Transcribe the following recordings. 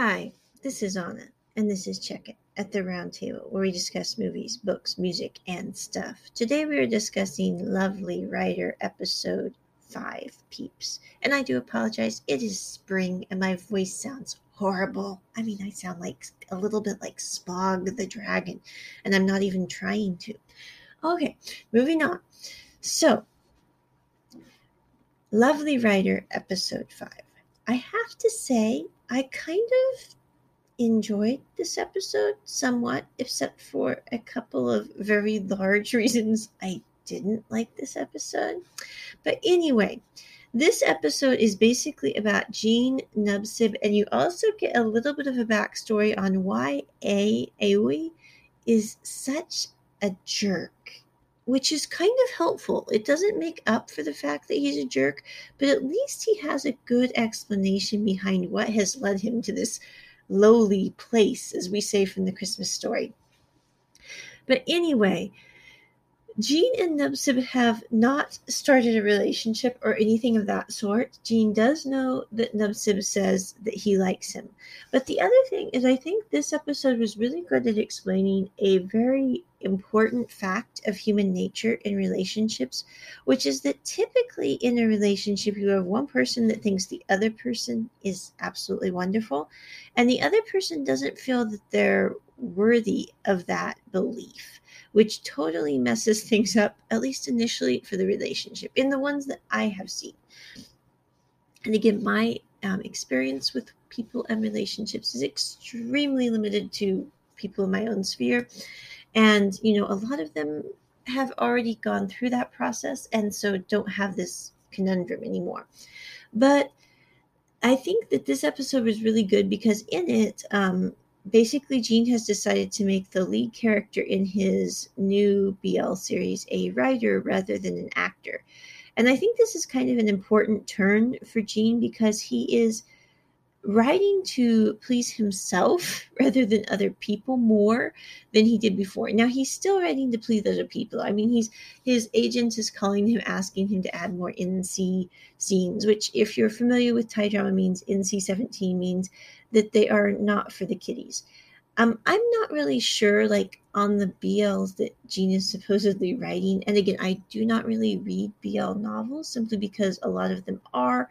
Hi, this is Anna, and this is Check It at the Roundtable, where we discuss movies, books, music, and stuff. Today we are discussing Lovely Writer episode 5, Peeps. And I do apologize, it is spring and my voice sounds horrible. I mean, I sound like a little bit like Spog the Dragon, and I'm not even trying to. Okay, moving on. So, Lovely Writer episode 5. I have to say, I kind of enjoyed this episode somewhat, except for a couple of very large reasons I didn't like this episode. But anyway, this episode is basically about Gene Nubsib, and you also get a little bit of a backstory on why A. Aoi is such a jerk which is kind of helpful. It doesn't make up for the fact that he's a jerk, but at least he has a good explanation behind what has led him to this lowly place, as we say from the Christmas story. But anyway, Gene and Nubsib have not started a relationship or anything of that sort. Gene does know that Nubsib says that he likes him. But the other thing is, I think this episode was really good at explaining a very important fact of human nature in relationships, which is that typically in a relationship, you have one person that thinks the other person is absolutely wonderful, and the other person doesn't feel that they're worthy of that belief which totally messes things up, at least initially for the relationship, in the ones that I have seen. And again, my um, experience with people and relationships is extremely limited to people in my own sphere. And, you know, a lot of them have already gone through that process and so don't have this conundrum anymore. But I think that this episode was really good because in it, um, basically Gene has decided to make the lead character in his new BL series a writer rather than an actor. And I think this is kind of an important turn for Gene because he is writing to please himself rather than other people more than he did before. Now he's still writing to please other people. I mean, he's his agent is calling him asking him to add more NC scenes, which if you're familiar with Thai drama means NC 17 means that they are not for the kiddies. Um, I'm not really sure, like on the BLs that Gene is supposedly writing. And again, I do not really read BL novels simply because a lot of them are,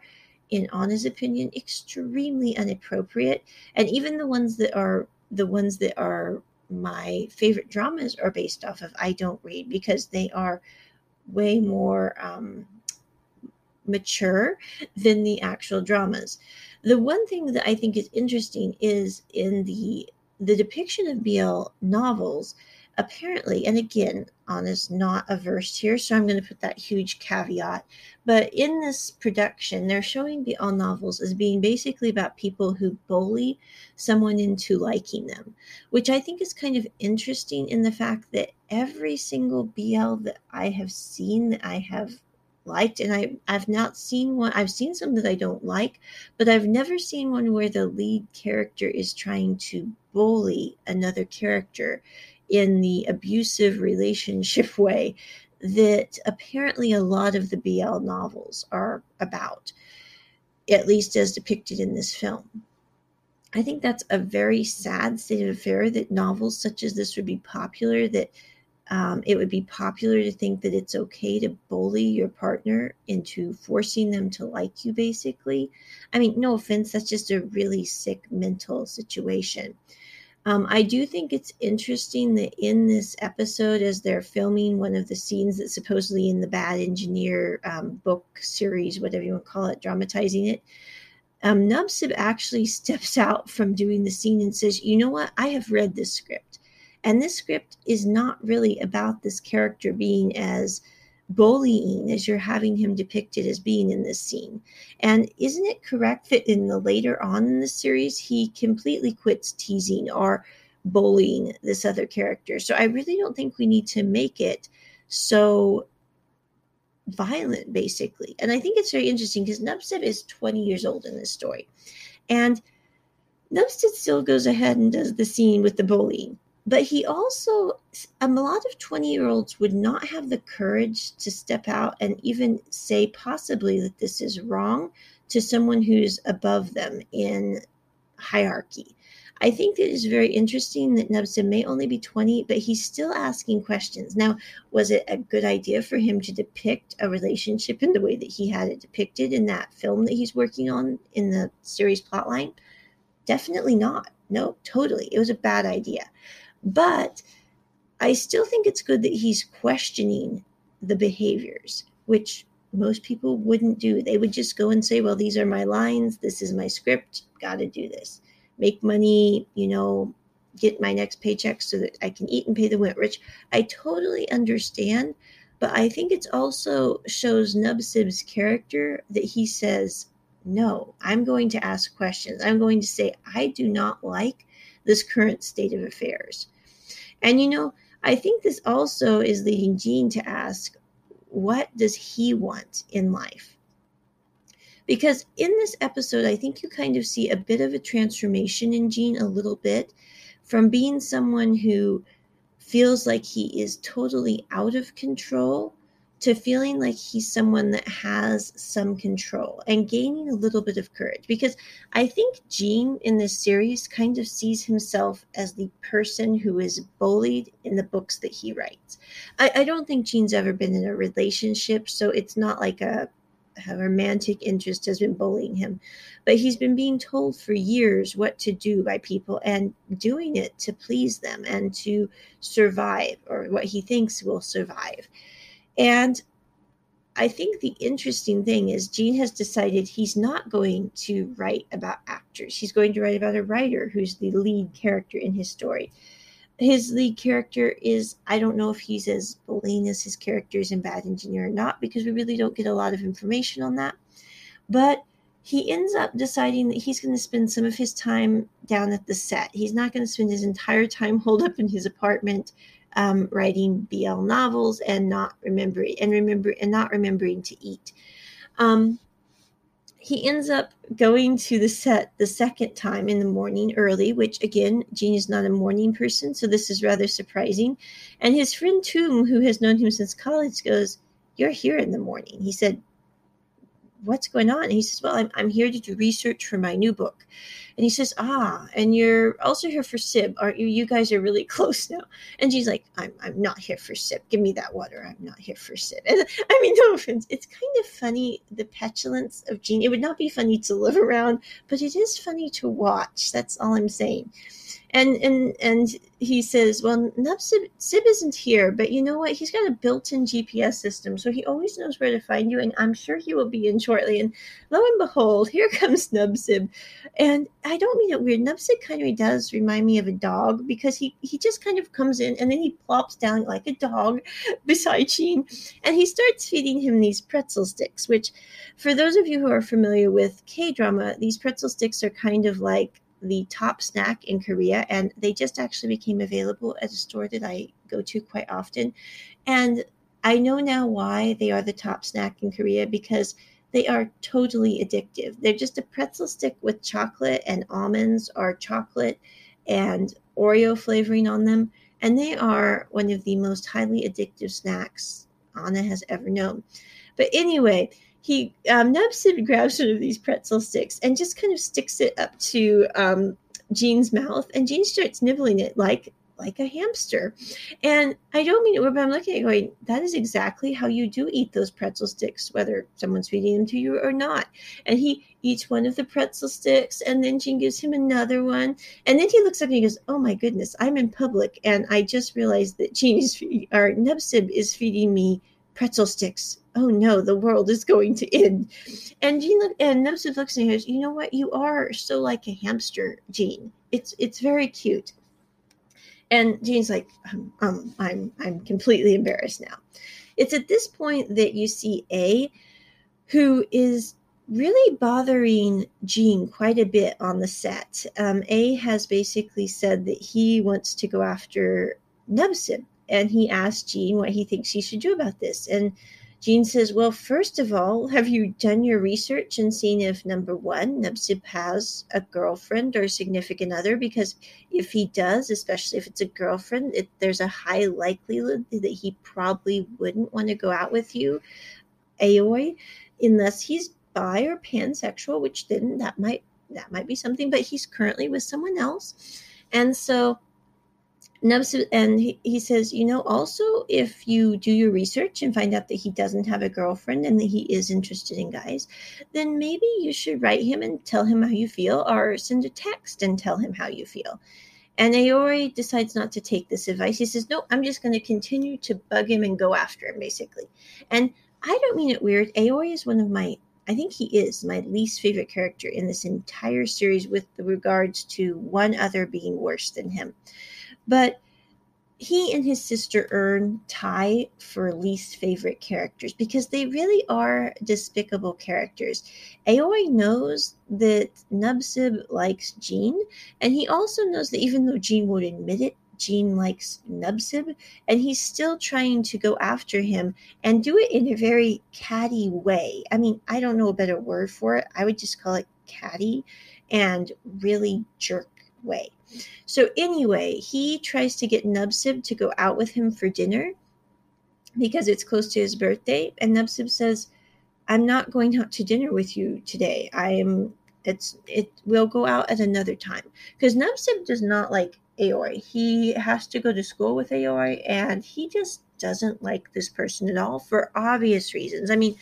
in Anna's opinion, extremely inappropriate. And even the ones that are the ones that are my favorite dramas are based off of, I don't read because they are way more um, mature than the actual dramas. The one thing that I think is interesting is in the the depiction of BL novels, apparently, and again, Anna's not averse here, so I'm going to put that huge caveat. But in this production, they're showing the BL novels as being basically about people who bully someone into liking them, which I think is kind of interesting in the fact that every single BL that I have seen, that I have liked and I I've not seen one I've seen some that I don't like but I've never seen one where the lead character is trying to bully another character in the abusive relationship way that apparently a lot of the BL novels are about at least as depicted in this film I think that's a very sad state of affair that novels such as this would be popular that um, it would be popular to think that it's okay to bully your partner into forcing them to like you, basically. I mean, no offense, that's just a really sick mental situation. Um, I do think it's interesting that in this episode, as they're filming one of the scenes that's supposedly in the Bad Engineer um, book series, whatever you want to call it, dramatizing it, um, Nubsib actually steps out from doing the scene and says, You know what? I have read this script. And this script is not really about this character being as bullying as you're having him depicted as being in this scene. And isn't it correct that in the later on in the series, he completely quits teasing or bullying this other character? So I really don't think we need to make it so violent, basically. And I think it's very interesting because Nubsib is 20 years old in this story. And Nubsib still goes ahead and does the scene with the bullying but he also a lot of 20 year olds would not have the courage to step out and even say possibly that this is wrong to someone who's above them in hierarchy. I think it's very interesting that Nubsib may only be 20, but he's still asking questions. Now, was it a good idea for him to depict a relationship in the way that he had it depicted in that film that he's working on in the series plotline? Definitely not. No, totally. It was a bad idea. But I still think it's good that he's questioning the behaviors, which most people wouldn't do. They would just go and say, Well, these are my lines. This is my script. Got to do this make money, you know, get my next paycheck so that I can eat and pay the rent, rich. I totally understand. But I think it also shows Nubsib's character that he says, No, I'm going to ask questions. I'm going to say, I do not like this current state of affairs. And, you know, I think this also is leading Gene to ask, What does he want in life? Because in this episode, I think you kind of see a bit of a transformation in Gene, a little bit, from being someone who feels like he is totally out of control to feeling like he's someone that has some control and gaining a little bit of courage. Because I think Gene in this series kind of sees himself as the person who is bullied in the books that he writes. I, I don't think Gene's ever been in a relationship, so it's not like a a romantic interest has been bullying him. But he's been being told for years what to do by people and doing it to please them and to survive or what he thinks will survive. And I think the interesting thing is Gene has decided he's not going to write about actors. He's going to write about a writer who's the lead character in his story his lead character is I don't know if he's as bullying as his characters in Bad Engineer or not because we really don't get a lot of information on that. But he ends up deciding that he's going to spend some of his time down at the set. He's not going to spend his entire time holed up in his apartment um, writing BL novels and not remembering and remember and not remembering to eat. Um, he ends up going to the set the second time in the morning early, which again, Gene is not a morning person, so this is rather surprising. And his friend Toom, who has known him since college, goes, You're here in the morning. He said, what's going on? And he says, well, I'm, I'm here to do research for my new book. And he says, ah, and you're also here for Sib, aren't you? You guys are really close now. And she's like, I'm, I'm not here for Sib. Give me that water. I'm not here for Sib. And I mean, no offense. It's kind of funny, the petulance of Gene. It would not be funny to live around, but it is funny to watch. That's all I'm saying and and and he says, "Well, Nubsib Sib isn't here, but you know what? He's got a built-in GPS system, so he always knows where to find you, and I'm sure he will be in shortly." And lo and behold, here comes Nubsib, and I don't mean it weird. Nubsib kind of does remind me of a dog because he he just kind of comes in and then he plops down like a dog beside Gene, and he starts feeding him these pretzel sticks. Which, for those of you who are familiar with K drama, these pretzel sticks are kind of like the top snack in Korea, and they just actually became available at a store that I go to quite often. And I know now why they are the top snack in Korea because they are totally addictive. They're just a pretzel stick with chocolate and almonds or chocolate and Oreo flavoring on them. And they are one of the most highly addictive snacks Anna has ever known. But anyway, he um, grabs one of these pretzel sticks and just kind of sticks it up to um, Gene's mouth, and Gene starts nibbling it like like a hamster. And I don't mean it, but I'm looking at it going, that is exactly how you do eat those pretzel sticks, whether someone's feeding them to you or not. And he eats one of the pretzel sticks, and then Gene gives him another one. And then he looks up and he goes, Oh my goodness, I'm in public. And I just realized that Gene is, or Nubsib is feeding me pretzel sticks oh no, the world is going to end. And Gene look, and Nubsib looks and goes, you know what? You are so like a hamster, Gene. It's it's very cute. And Gene's like, um, um, I'm I'm completely embarrassed now. It's at this point that you see A, who is really bothering Gene quite a bit on the set. Um, a has basically said that he wants to go after Nubsib, and he asked Gene what he thinks he should do about this. And Gene says, Well, first of all, have you done your research and seen if number one, Nubsib has a girlfriend or significant other? Because if he does, especially if it's a girlfriend, it, there's a high likelihood that he probably wouldn't want to go out with you, Aoi, unless he's bi or pansexual, which then that might that might be something, but he's currently with someone else. And so and he, he says, you know, also if you do your research and find out that he doesn't have a girlfriend and that he is interested in guys, then maybe you should write him and tell him how you feel, or send a text and tell him how you feel. And Aoi decides not to take this advice. He says, no, I'm just going to continue to bug him and go after him, basically. And I don't mean it weird. Aoi is one of my I think he is my least favorite character in this entire series with regards to one other being worse than him. But he and his sister earn tie for least favorite characters because they really are despicable characters. Aoi knows that Nubsib likes Gene, and he also knows that even though Gene won't admit it, Gene likes Nubsib, and he's still trying to go after him and do it in a very catty way. I mean, I don't know a better word for it. I would just call it catty and really jerk way. So, anyway, he tries to get Nubsib to go out with him for dinner because it's close to his birthday. And Nubsib says, I'm not going out to dinner with you today. I am, it's, it will go out at another time. Because Nubsib does not like Aoi. He has to go to school with Aoi, and he just doesn't like this person at all for obvious reasons. I mean,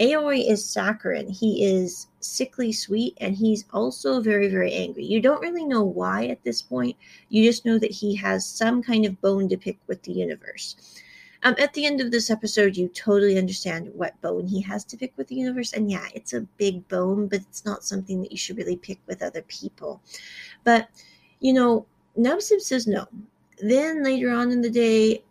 Aoi is saccharine. He is sickly sweet, and he's also very, very angry. You don't really know why at this point. You just know that he has some kind of bone to pick with the universe. Um, at the end of this episode, you totally understand what bone he has to pick with the universe. And yeah, it's a big bone, but it's not something that you should really pick with other people. But, you know, Nubsib says no. Then later on in the day,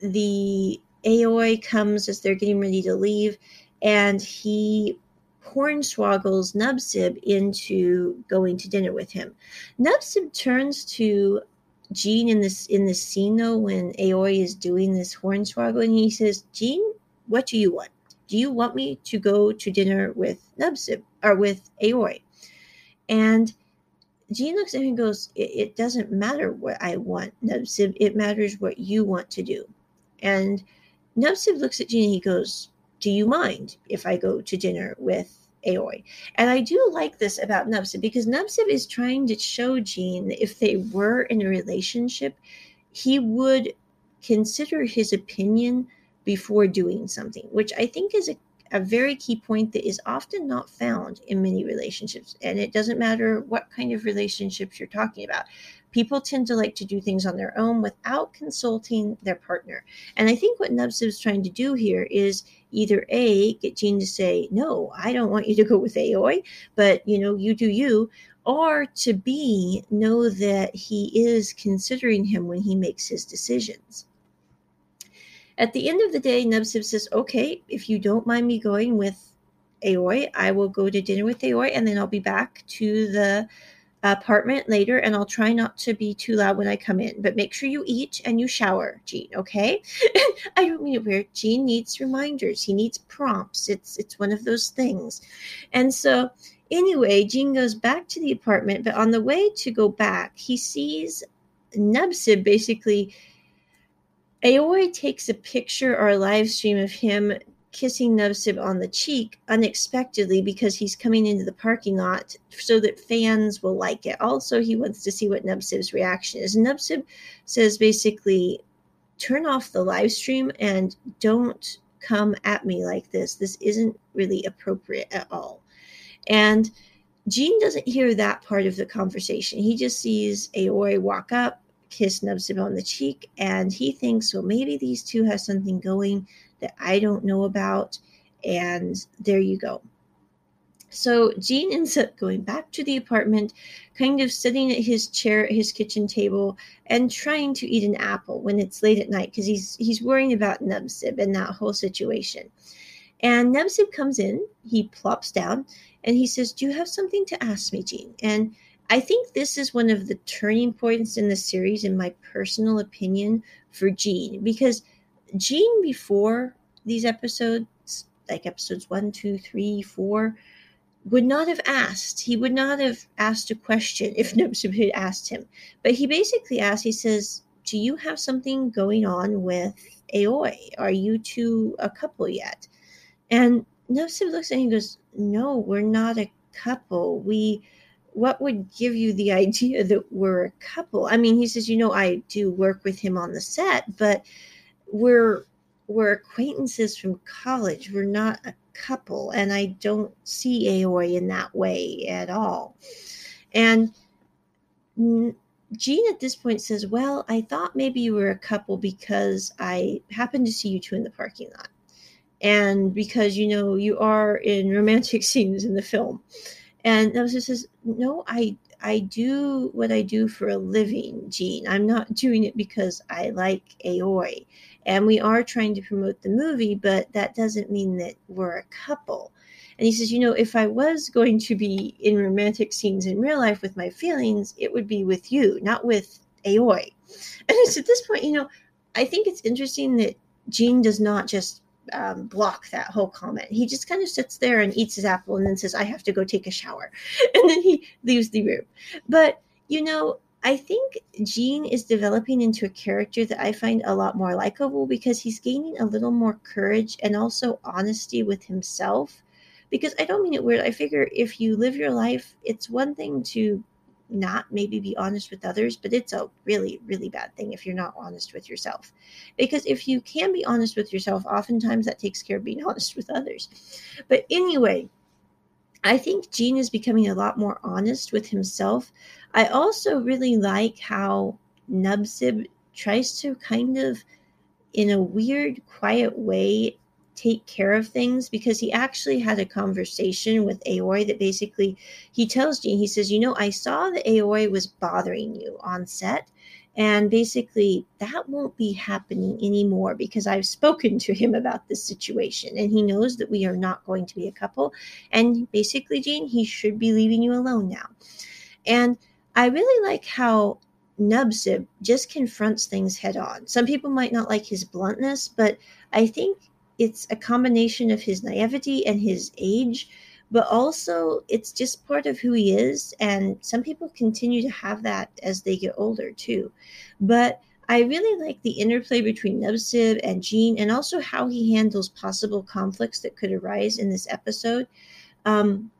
the Aoi comes as they're getting ready to leave, and he hornswoggles Nubsib into going to dinner with him. Nubsib turns to Gene in this in this scene though when Aoi is doing this hornswoggle and he says, Gene, what do you want? Do you want me to go to dinner with Nubsib or with Aoi? And Gene looks at him and goes, it, it doesn't matter what I want, Nubsib. It matters what you want to do. And Nubsib looks at and he goes, Do you mind if I go to dinner with Aoi? And I do like this about Nubsib because Nubsib is trying to show Gene that if they were in a relationship, he would consider his opinion before doing something, which I think is a a very key point that is often not found in many relationships. And it doesn't matter what kind of relationships you're talking about. People tend to like to do things on their own without consulting their partner. And I think what Nubsib is trying to do here is either A, get Gene to say, no, I don't want you to go with Aoi, but you know, you do you, or to B, know that he is considering him when he makes his decisions. At the end of the day, Nubsib says, okay, if you don't mind me going with Aoi, I will go to dinner with Aoi and then I'll be back to the apartment later and I'll try not to be too loud when I come in. But make sure you eat and you shower, Gene, okay? I don't mean it weird. Gene needs reminders. He needs prompts. It's it's one of those things. And so anyway, Gene goes back to the apartment, but on the way to go back, he sees Nubsib basically Aoi takes a picture or a live stream of him kissing Nubsib on the cheek unexpectedly because he's coming into the parking lot so that fans will like it. Also, he wants to see what Nubsib's reaction is. Nubsib says basically, turn off the live stream and don't come at me like this. This isn't really appropriate at all. And Gene doesn't hear that part of the conversation. He just sees Aoi walk up, kiss Nubsib on the cheek, and he thinks, well, maybe these two have something going that I don't know about. And there you go. So Gene ends up going back to the apartment, kind of sitting at his chair at his kitchen table and trying to eat an apple when it's late at night because he's he's worrying about Nubsib and that whole situation. And Nubsib comes in, he plops down, and he says, Do you have something to ask me, Gene? And I think this is one of the turning points in the series, in my personal opinion, for Gene, because Gene before these episodes, like episodes one, two, three, four, would not have asked. He would not have asked a question if Nubsib had asked him. But he basically asked, he says, Do you have something going on with Aoi? Are you two a couple yet? And Nubsib looks at him and goes, No, we're not a couple. We what would give you the idea that we're a couple? I mean, he says, you know, I do work with him on the set, but we're we're acquaintances from college. We're not a couple, and I don't see Aoi in that way at all. And Gene at this point says, Well, I thought maybe you were a couple because I happened to see you two in the parking lot. And because, you know, you are in romantic scenes in the film. And Nelson says, No, I I do what I do for a living, Gene. I'm not doing it because I like Aoi. And we are trying to promote the movie, but that doesn't mean that we're a couple. And he says, you know, if I was going to be in romantic scenes in real life with my feelings, it would be with you, not with Aoi. And it's at this point, you know, I think it's interesting that Gene does not just um, block that whole comment. He just kind of sits there and eats his apple and then says, I have to go take a shower. And then he leaves the room. But, you know, I think Gene is developing into a character that I find a lot more likable because he's gaining a little more courage and also honesty with himself. Because I don't mean it weird. I figure if you live your life, it's one thing to not maybe be honest with others, but it's a really, really bad thing if you're not honest with yourself. Because if you can be honest with yourself, oftentimes that takes care of being honest with others. But anyway, I think Gene is becoming a lot more honest with himself. I also really like how Nubsib tries to kind of, in a weird, quiet way, take care of things because he actually had a conversation with Aoi that basically he tells Gene, he says, You know, I saw that Aoi was bothering you on set. And basically, that won't be happening anymore because I've spoken to him about this situation and he knows that we are not going to be a couple. And basically, Gene, he should be leaving you alone now. And I really like how Nubsib uh, just confronts things head on. Some people might not like his bluntness, but I think it's a combination of his naivety and his age but also it's just part of who he is and some people continue to have that as they get older too but i really like the interplay between nubsib and jean and also how he handles possible conflicts that could arise in this episode um,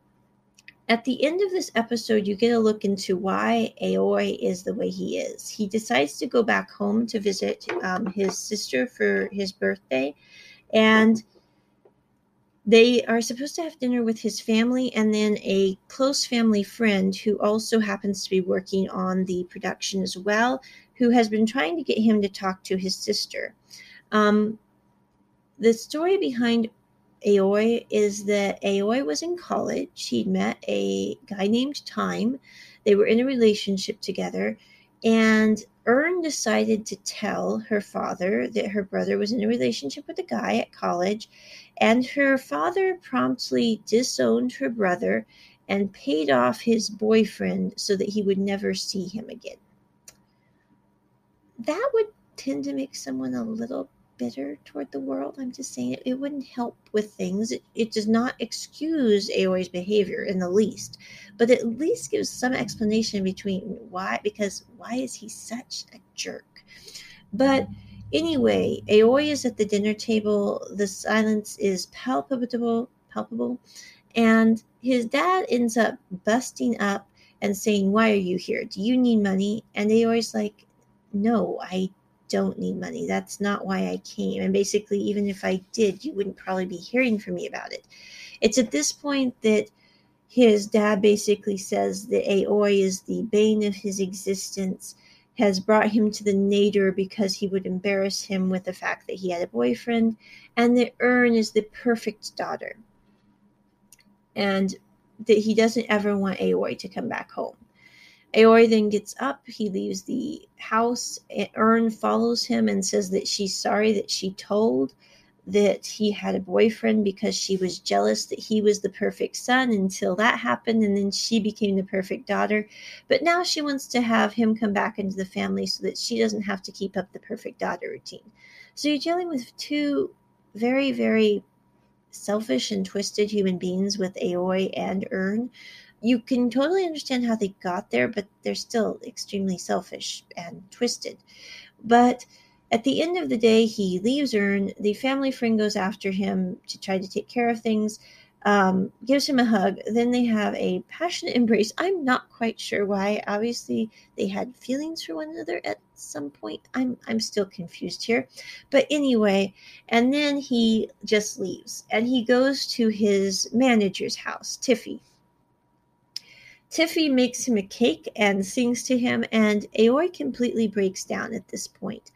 at the end of this episode, you get a look into why Aoi is the way he is. He decides to go back home to visit um, his sister for his birthday, and they are supposed to have dinner with his family and then a close family friend who also happens to be working on the production as well, who has been trying to get him to talk to his sister. Um, the story behind Aoi is that Aoi was in college. She'd met a guy named Time. They were in a relationship together. And Earn decided to tell her father that her brother was in a relationship with a guy at college, and her father promptly disowned her brother and paid off his boyfriend so that he would never see him again. That would tend to make someone a little bitter toward the world. I'm just saying it, it wouldn't help with things. It, it does not excuse Aoi's behavior in the least, but at least gives some explanation between why, because why is he such a jerk? But anyway, Aoi is at the dinner table. The silence is palpable, palpable, and his dad ends up busting up and saying, Why are you here? Do you need money? And Aoi's like, No, I don't need money. That's not why I came. And basically, even if I did, you wouldn't probably be hearing from me about it. It's at this point that his dad basically says that Aoi is the bane of his existence, has brought him to the nadir because he would embarrass him with the fact that he had a boyfriend, and that Earn is the perfect daughter. And that he doesn't ever want Aoi to come back home. Aoi then gets up. He leaves the house. Earn follows him and says that she's sorry that she told that he had a boyfriend because she was jealous that he was the perfect son until that happened and then she became the perfect daughter but now she wants to have him come back into the family so that she doesn't have to keep up the perfect daughter routine so you're dealing with two very very selfish and twisted human beings with aoi and earn you can totally understand how they got there, but they're still extremely selfish and twisted. But at the end of the day, he leaves Earn. The family friend goes after him to try to take care of things. um, gives him a hug. Then they have a passionate embrace. I'm not quite sure why. Obviously, they had feelings for one another at some point. I'm I'm still confused here, but anyway, and then he just leaves and he goes to his manager's house, Tiffy. Tiffy makes him a cake and sings to him, and Aoi completely breaks down at this point.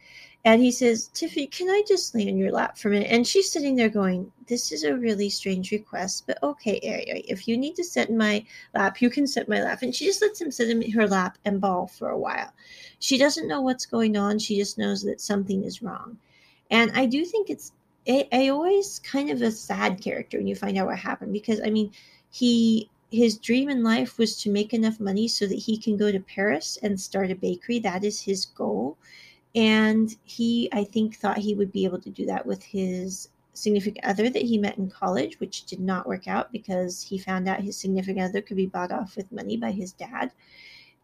And he says, Tiffy, can I just lay in your lap for a minute? And she's sitting there going, This is a really strange request, but okay, Aoi, if you need to sit in my lap, you can sit in my lap. And she just lets him sit in her lap and bawl for a while. She doesn't know what's going on. She just knows that something is wrong. And I do think it's Aoi's kind of a sad character when you find out what happened because, I mean, he his dream in life was to make enough money so that he can go to Paris and start a bakery. That is his goal and he, I think, thought he would be able to do that with his significant other that he met in college, which did not work out because he found out his significant other could be bought off with money by his dad.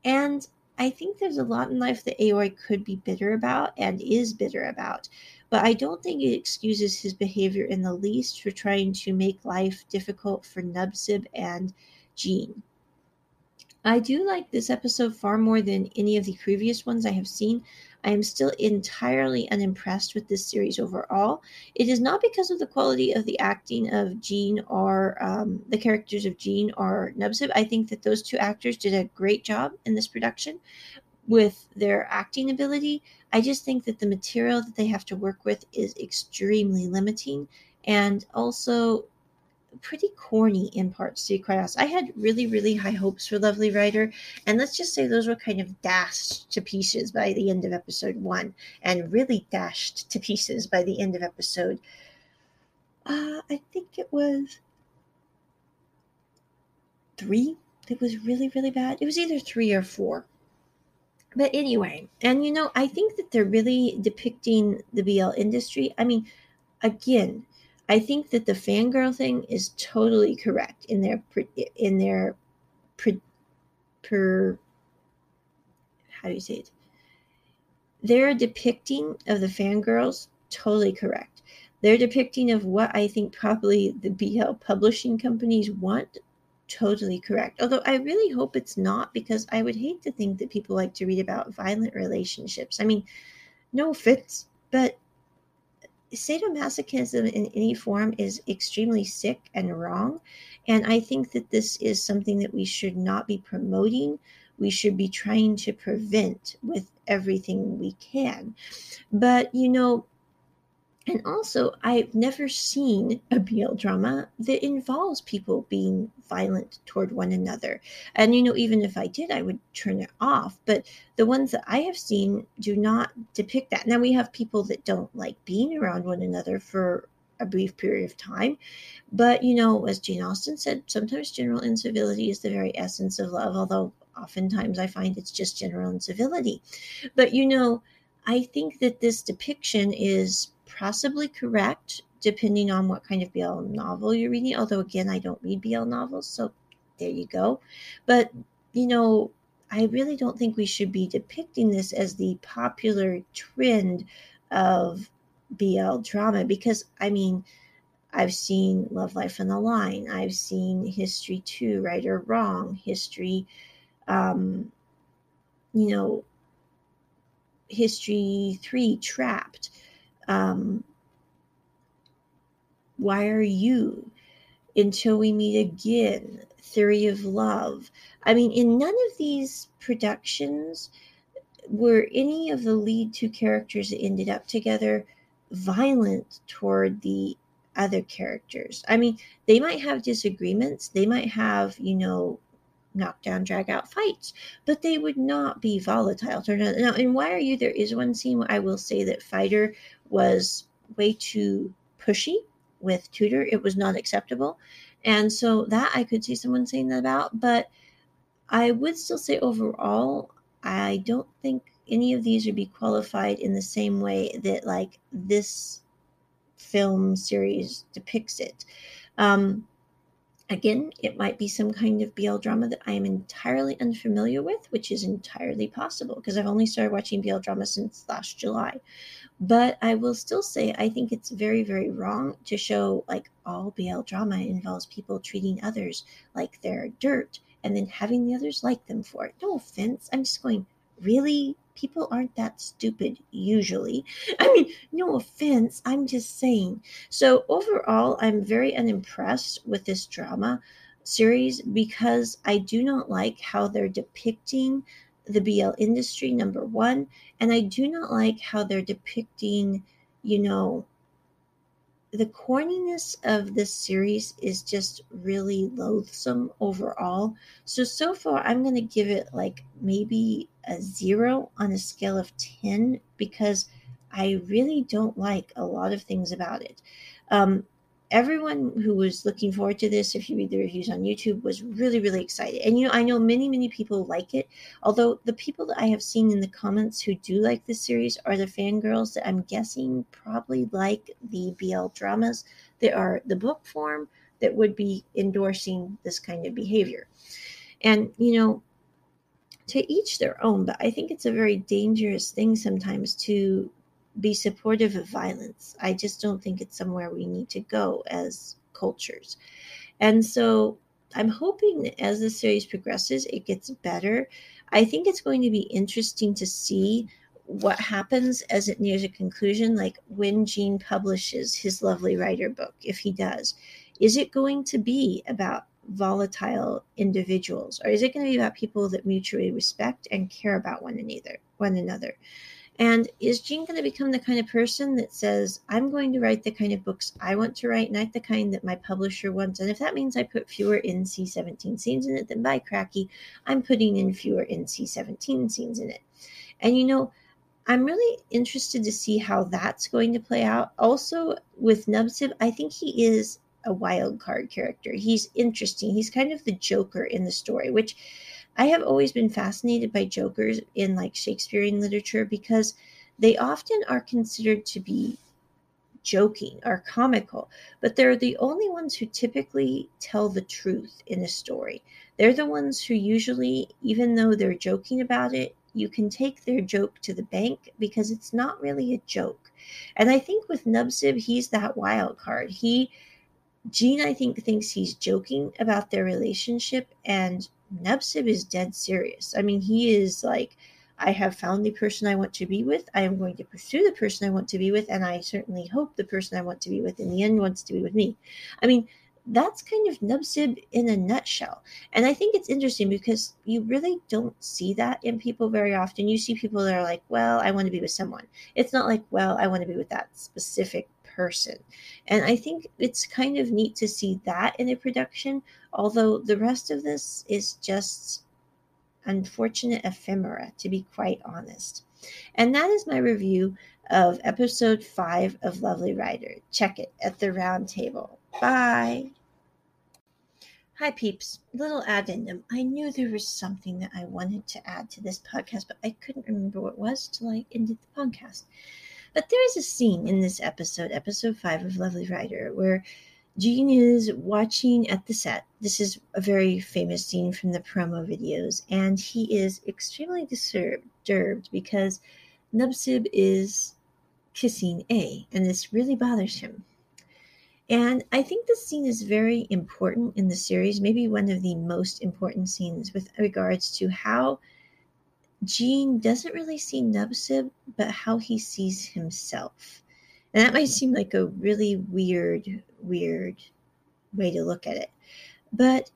And I think there's a lot in life that Aoi could be bitter about and is bitter about. But I don't think it excuses his behavior in the least for trying to make life difficult for Nubsib and Gene. I do like this episode far more than any of the previous ones I have seen. I am still entirely unimpressed with this series overall. It is not because of the quality of the acting of Gene or um, the characters of Gene or Nubsib. I think that those two actors did a great job in this production with their acting ability. I just think that the material that they have to work with is extremely limiting. And also, pretty corny in parts, to be quite honest. I had really, really high hopes for Lovely Writer, and let's just say those were kind of dashed to pieces by the end of episode one, and really dashed to pieces by the end of episode. Uh, I think it was three. It was really, really bad. It was either three or four. But anyway, and you know, I think that they're really depicting the BL industry. I mean, again, I think that the fangirl thing is totally correct in their in their per, per how do you say it? Their depicting of the fangirls totally correct. Their depicting of what I think probably the BL publishing companies want totally correct. Although I really hope it's not because I would hate to think that people like to read about violent relationships. I mean, no offense, but sadomasochism in any form is extremely sick and wrong. And I think that this is something that we should not be promoting. We should be trying to prevent with everything we can. But, you know, and also, I've never seen a BL drama that involves people being violent toward one another. And, you know, even if I did, I would turn it off. But the ones that I have seen do not depict that. Now, we have people that don't like being around one another for a brief period of time. But, you know, as Jane Austen said, sometimes general incivility is the very essence of love, although oftentimes I find it's just general incivility. But, you know, I think that this depiction is possibly correct depending on what kind of BL novel you're reading. Although, again, I don't read BL novels, so there you go. But, you know, I really don't think we should be depicting this as the popular trend of BL drama because, I mean, I've seen Love Life on the Line, I've seen History 2, Right or Wrong, History, um, you know, History 3, Trapped um, why are you? Until we meet again theory of love. I mean in none of these productions were any of the lead two characters that ended up together violent toward the other characters. I mean they might have disagreements. They might have you know knockdown drag out fights but they would not be volatile. Now in why are you? There is one scene where i will say that fighter was way too pushy with Tutor. It was not acceptable. And so that I could see someone saying that about. But I would still say overall, I don't think any of these would be qualified in the same way that like this film series depicts it. Um, Again, it might be some kind of BL drama that I am entirely unfamiliar with, which is entirely possible because I've only started watching BL drama since last July. But I will still say I think it's very, very wrong to show like all BL drama involves people treating others like they're dirt and then having the others like them for it. No offense. I'm just going, really? People aren't that stupid usually. I mean, no offense. I'm just saying. So, overall, I'm very unimpressed with this drama series because I do not like how they're depicting the BL industry, number one. And I do not like how they're depicting, you know, the corniness of this series is just really loathsome overall. So, so far, I'm going to give it like maybe a zero on a scale of 10 because I really don't like a lot of things about it. Um, everyone who was looking forward to this, if you read the reviews on YouTube, was really, really excited. And you know, I know many, many people like it. Although the people that I have seen in the comments who do like this series are the fangirls that I'm guessing probably like the BL dramas that are the book form that would be endorsing this kind of behavior. And you know, to each their own, but I think it's a very dangerous thing sometimes to be supportive of violence. I just don't think it's somewhere we need to go as cultures. And so I'm hoping as the series progresses, it gets better. I think it's going to be interesting to see what happens as it nears a conclusion, like when Gene publishes his lovely writer book, if he does. Is it going to be about volatile individuals or is it going to be about people that mutually respect and care about one another one another and is Gene going to become the kind of person that says, I'm going to write the kind of books I want to write, not the kind that my publisher wants? And if that means I put fewer NC 17 scenes in it, then by cracky, I'm putting in fewer NC 17 scenes in it. And you know, I'm really interested to see how that's going to play out. Also, with Nubsib, I think he is a wild card character. He's interesting. He's kind of the Joker in the story, which I have always been fascinated by jokers in like Shakespearean literature because they often are considered to be joking or comical, but they're the only ones who typically tell the truth in a story. They're the ones who usually, even though they're joking about it, you can take their joke to the bank because it's not really a joke. And I think with Nubsib, he's that wild card. He Gene, I think, thinks he's joking about their relationship, and Nubsib is dead serious. I mean, he is like, I have found the person I want to be with. I am going to pursue the person I want to be with, and I certainly hope the person I want to be with in the end wants to be with me. I mean, that's kind of Nubsib in a nutshell. And I think it's interesting because you really don't see that in people very often. You see people that are like, well, I want to be with someone. It's not like, well, I want to be with that specific person. And I think it's kind of neat to see that in a production, although the rest of this is just unfortunate ephemera, to be quite honest. And that is my review of episode five of Lovely Writer. Check it at the round table. Bye. Hi, peeps. Little addendum. I knew there was something that I wanted to add to this podcast, but I couldn't remember what it was till I ended the podcast. But there is a scene in this episode, episode five of Lovely Writer, where Gene is watching at the set. This is a very famous scene from the promo videos, and he is extremely disturbed because Nubsib is kissing A, and this really bothers him. And I think this scene is very important in the series, maybe one of the most important scenes with regards to how Gene doesn't really see Nubsib, but how he sees himself. And that might seem like a really weird, weird way to look at it. But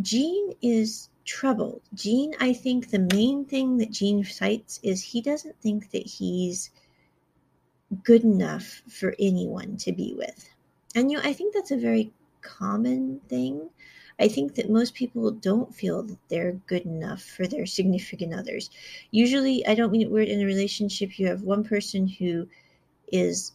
Gene is troubled. Gene, I think the main thing that Gene cites is he doesn't think that he's good enough for anyone to be with. And you know, I think that's a very common thing I think that most people don't feel that they're good enough for their significant others. Usually, I don't mean it weird in a relationship, you have one person who is,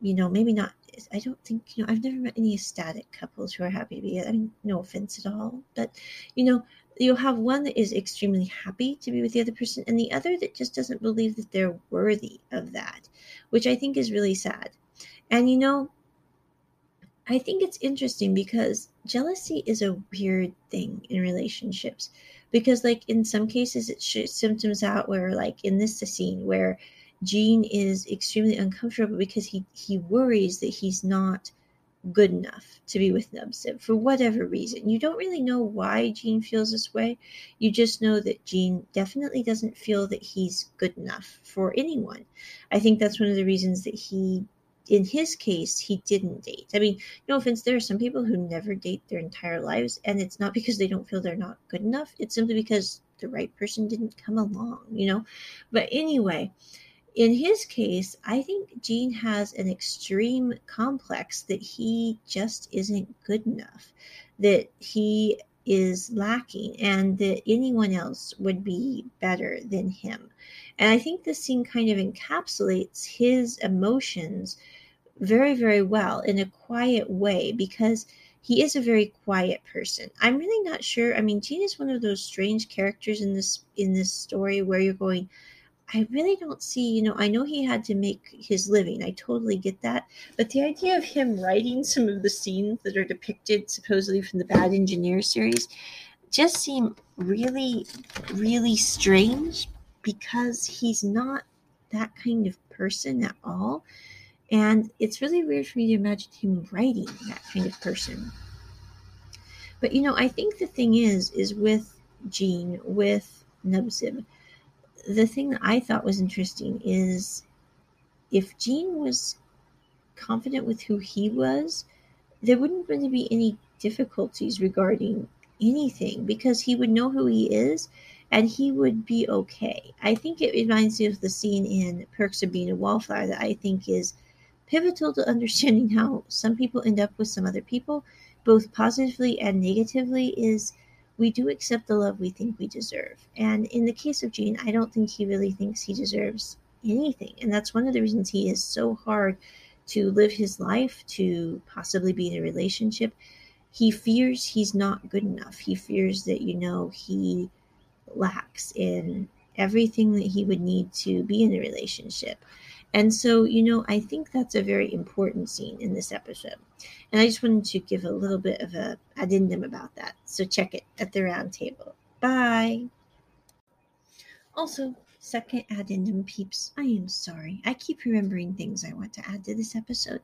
you know, maybe not. I don't think, you know, I've never met any ecstatic couples who are happy to be. I mean, no offense at all, but, you know, you'll have one that is extremely happy to be with the other person and the other that just doesn't believe that they're worthy of that, which I think is really sad. And, you know, I think it's interesting because jealousy is a weird thing in relationships. Because, like, in some cases, it shows symptoms out where, like, in this scene where Gene is extremely uncomfortable because he, he worries that he's not good enough to be with Nubsib for whatever reason. You don't really know why Gene feels this way. You just know that Gene definitely doesn't feel that he's good enough for anyone. I think that's one of the reasons that he in his case, he didn't date. I mean, no offense, there are some people who never date their entire lives, and it's not because they don't feel they're not good enough. It's simply because the right person didn't come along, you know? But anyway, in his case, I think Gene has an extreme complex that he just isn't good enough, that he is lacking, and that anyone else would be better than him. And I think this scene kind of encapsulates his emotions very, very well in a quiet way because he is a very quiet person. I'm really not sure. I mean, Gene is one of those strange characters in this in this story where you're going, I really don't see, you know, I know he had to make his living. I totally get that. But the idea of him writing some of the scenes that are depicted supposedly from the Bad Engineer series just seem really, really strange because he's not that kind of person at all. And it's really weird for me to imagine him writing that kind of person. But you know, I think the thing is, is with Gene, with Nubsib, the thing that I thought was interesting is if Gene was confident with who he was, there wouldn't really be any difficulties regarding anything because he would know who he is and he would be okay. I think it reminds me of the scene in Perks of Being a Wallflower that I think is pivotal to understanding how some people end up with some other people, both positively and negatively, is we do accept the love we think we deserve. And in the case of Gene, I don't think he really thinks he deserves anything. And that's one of the reasons he is so hard to live his life, to possibly be in a relationship. He fears he's not good enough. He fears that, you know, he lacks in everything that he would need to be in a relationship. And so, you know, I think that's a very important scene in this episode. And I just wanted to give a little bit of a addendum about that. So check it at the round table. Bye. Also, second addendum peeps. I am sorry. I keep remembering things I want to add to this episode.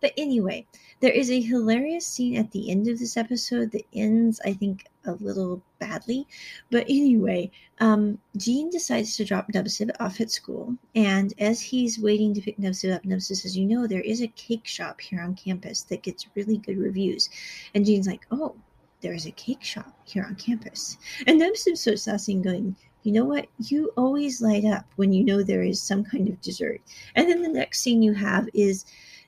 But anyway, there is a hilarious scene at the end of this episode that ends, I think, a little badly. But anyway, um, Gene decides to drop Nubsib off at school. And as he's waiting to pick Nubsib up, Nubsib says, You know, there is a cake shop here on campus that gets really good reviews. And Gene's like, Oh, there's a cake shop here on campus. And Nubsib's so sassy going, you know what? You always light up when you know there is some kind of dessert. And then the next scene you have is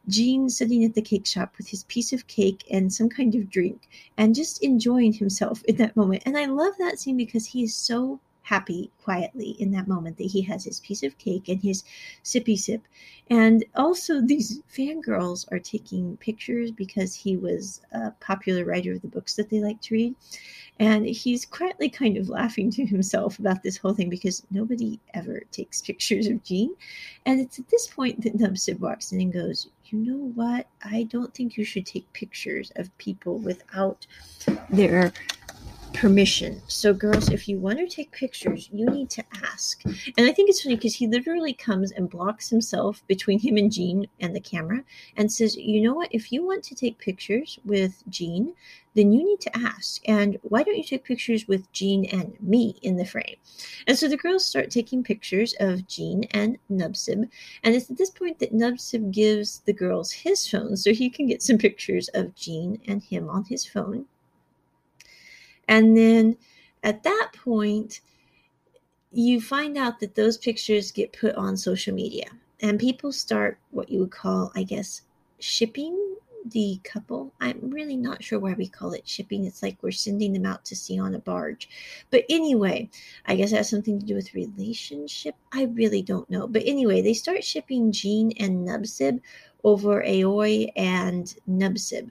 Gene sitting at the cake shop with his piece of cake and some kind of drink and just enjoying himself in that moment. And I love that scene because he is so happy quietly in that moment that he has his piece of cake and his sippy sip. And also, these fangirls are taking pictures because he was a popular writer of the books that they like to read. And he's quietly kind of laughing to himself about this whole thing because nobody ever takes pictures of Gene. And it's at this point that Nubsib walks in and goes, You know what? I don't think you should take pictures of people without their permission. So, girls, if you want to take pictures, you need to ask. And I think it's funny because he literally comes and blocks himself between him and Gene and the camera and says, You know what? If you want to take pictures with Gene, then you need to ask. And why don't you take pictures with Gene and me in the frame? And so the girls start taking pictures of Gene and Nubsib. And it's at this point that Nubsib gives the girls his phone so he can get some pictures of Gene and him on his phone. And then at that point, you find out that those pictures get put on social media and people start what you would call, I guess, shipping the couple. I'm really not sure why we call it shipping. It's like we're sending them out to sea on a barge. But anyway, I guess it has something to do with relationship. I really don't know. But anyway, they start shipping Gene and Nubsib over Aoi and Nubsib.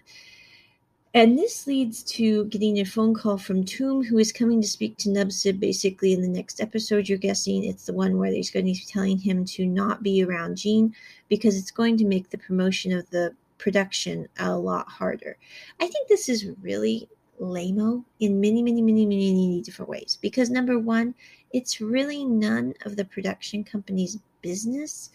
And this leads to getting a phone call from Toom, who is coming to speak to Nubsib basically in the next episode. You're guessing it's the one where he's going to be telling him to not be around Gene because it's going to make the promotion of the production a lot harder. I think this is really lame in many, many, many, many, many different ways. Because number one, it's really none of the production company's business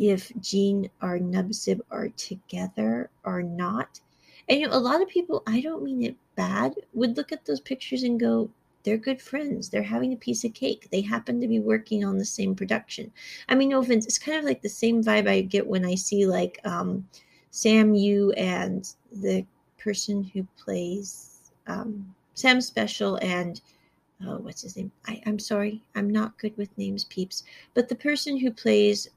if Gene or Nubsib are together or not. And you know, a lot of people, I don't mean it bad, would look at those pictures and go, they're good friends. They're having a piece of cake. They happen to be working on the same production. I mean, no offense, it's kind of like the same vibe I get when I see like um, Sam Yu and the person who plays um, Sam Special and oh, what's his name? I, I'm sorry, I'm not good with names, peeps. But the person who plays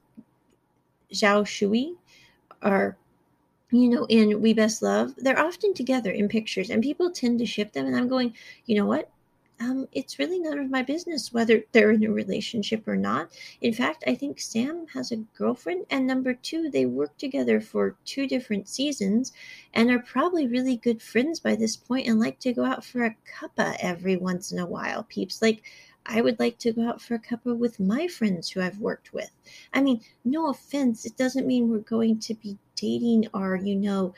Zhao Shui are you know, in We Best Love, they're often together in pictures and people tend to ship them. And I'm going, you know what? um, it's really none of my business whether they're in a relationship or not. In fact, I think Sam has a girlfriend, and number two, they work together for two different seasons and are probably really good friends by this point and like to go out for a cuppa every once in a while. Peeps, like, I would like to go out for a cuppa with my friends who I've worked with. I mean, no offense, it doesn't mean we're going to be dating or, you know,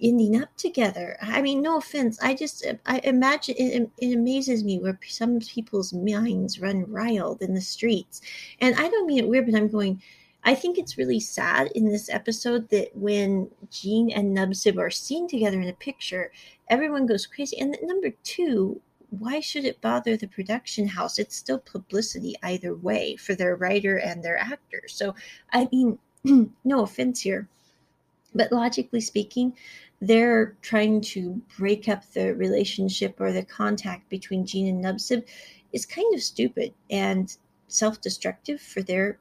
ending up together. I mean, no offense. I just, I imagine it, it amazes me where some people's minds run wild in the streets. And I don't mean it weird, but I'm going, I think it's really sad in this episode that when Gene and Nubsib are seen together in a picture, everyone goes crazy. And number two, why should it bother the production house? It's still publicity either way for their writer and their actor. So, I mean, no offense here. But logically speaking, they're trying to break up the relationship or the contact between Gene and Nubsib is kind of stupid and self-destructive for their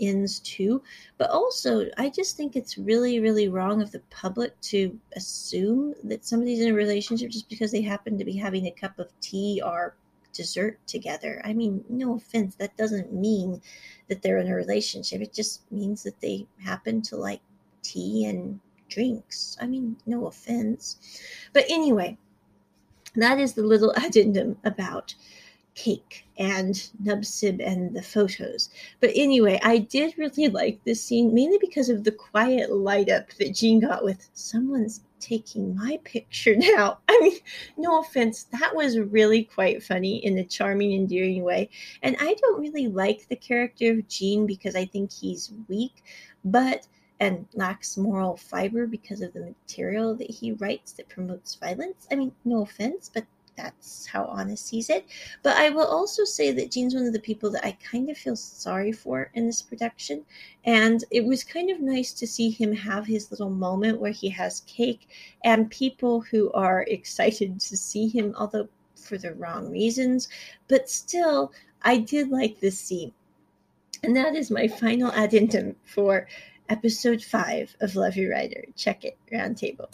ends too. But also, I just think it's really, really wrong of the public to assume that somebody's in a relationship just because they happen to be having a cup of tea or dessert together. I mean, no offense, that doesn't mean that they're in a relationship. It just means that they happen to like tea and drinks. I mean, no offense. But anyway, that is the little addendum about cake and Nubsib and the photos. But anyway, I did really like this scene mainly because of the quiet light up that Gene got with someone's taking my picture now. I mean, no offense, that was really quite funny in a charming, endearing way. And I don't really like the character of Gene because I think he's weak, but and lacks moral fiber because of the material that he writes that promotes violence. I mean, no offense, but that's how Anna sees it. But I will also say that Gene's one of the people that I kind of feel sorry for in this production. And it was kind of nice to see him have his little moment where he has cake and people who are excited to see him, although for the wrong reasons. But still, I did like this scene. And that is my final addendum for episode five of Lovely Writer. Check it, Roundtable.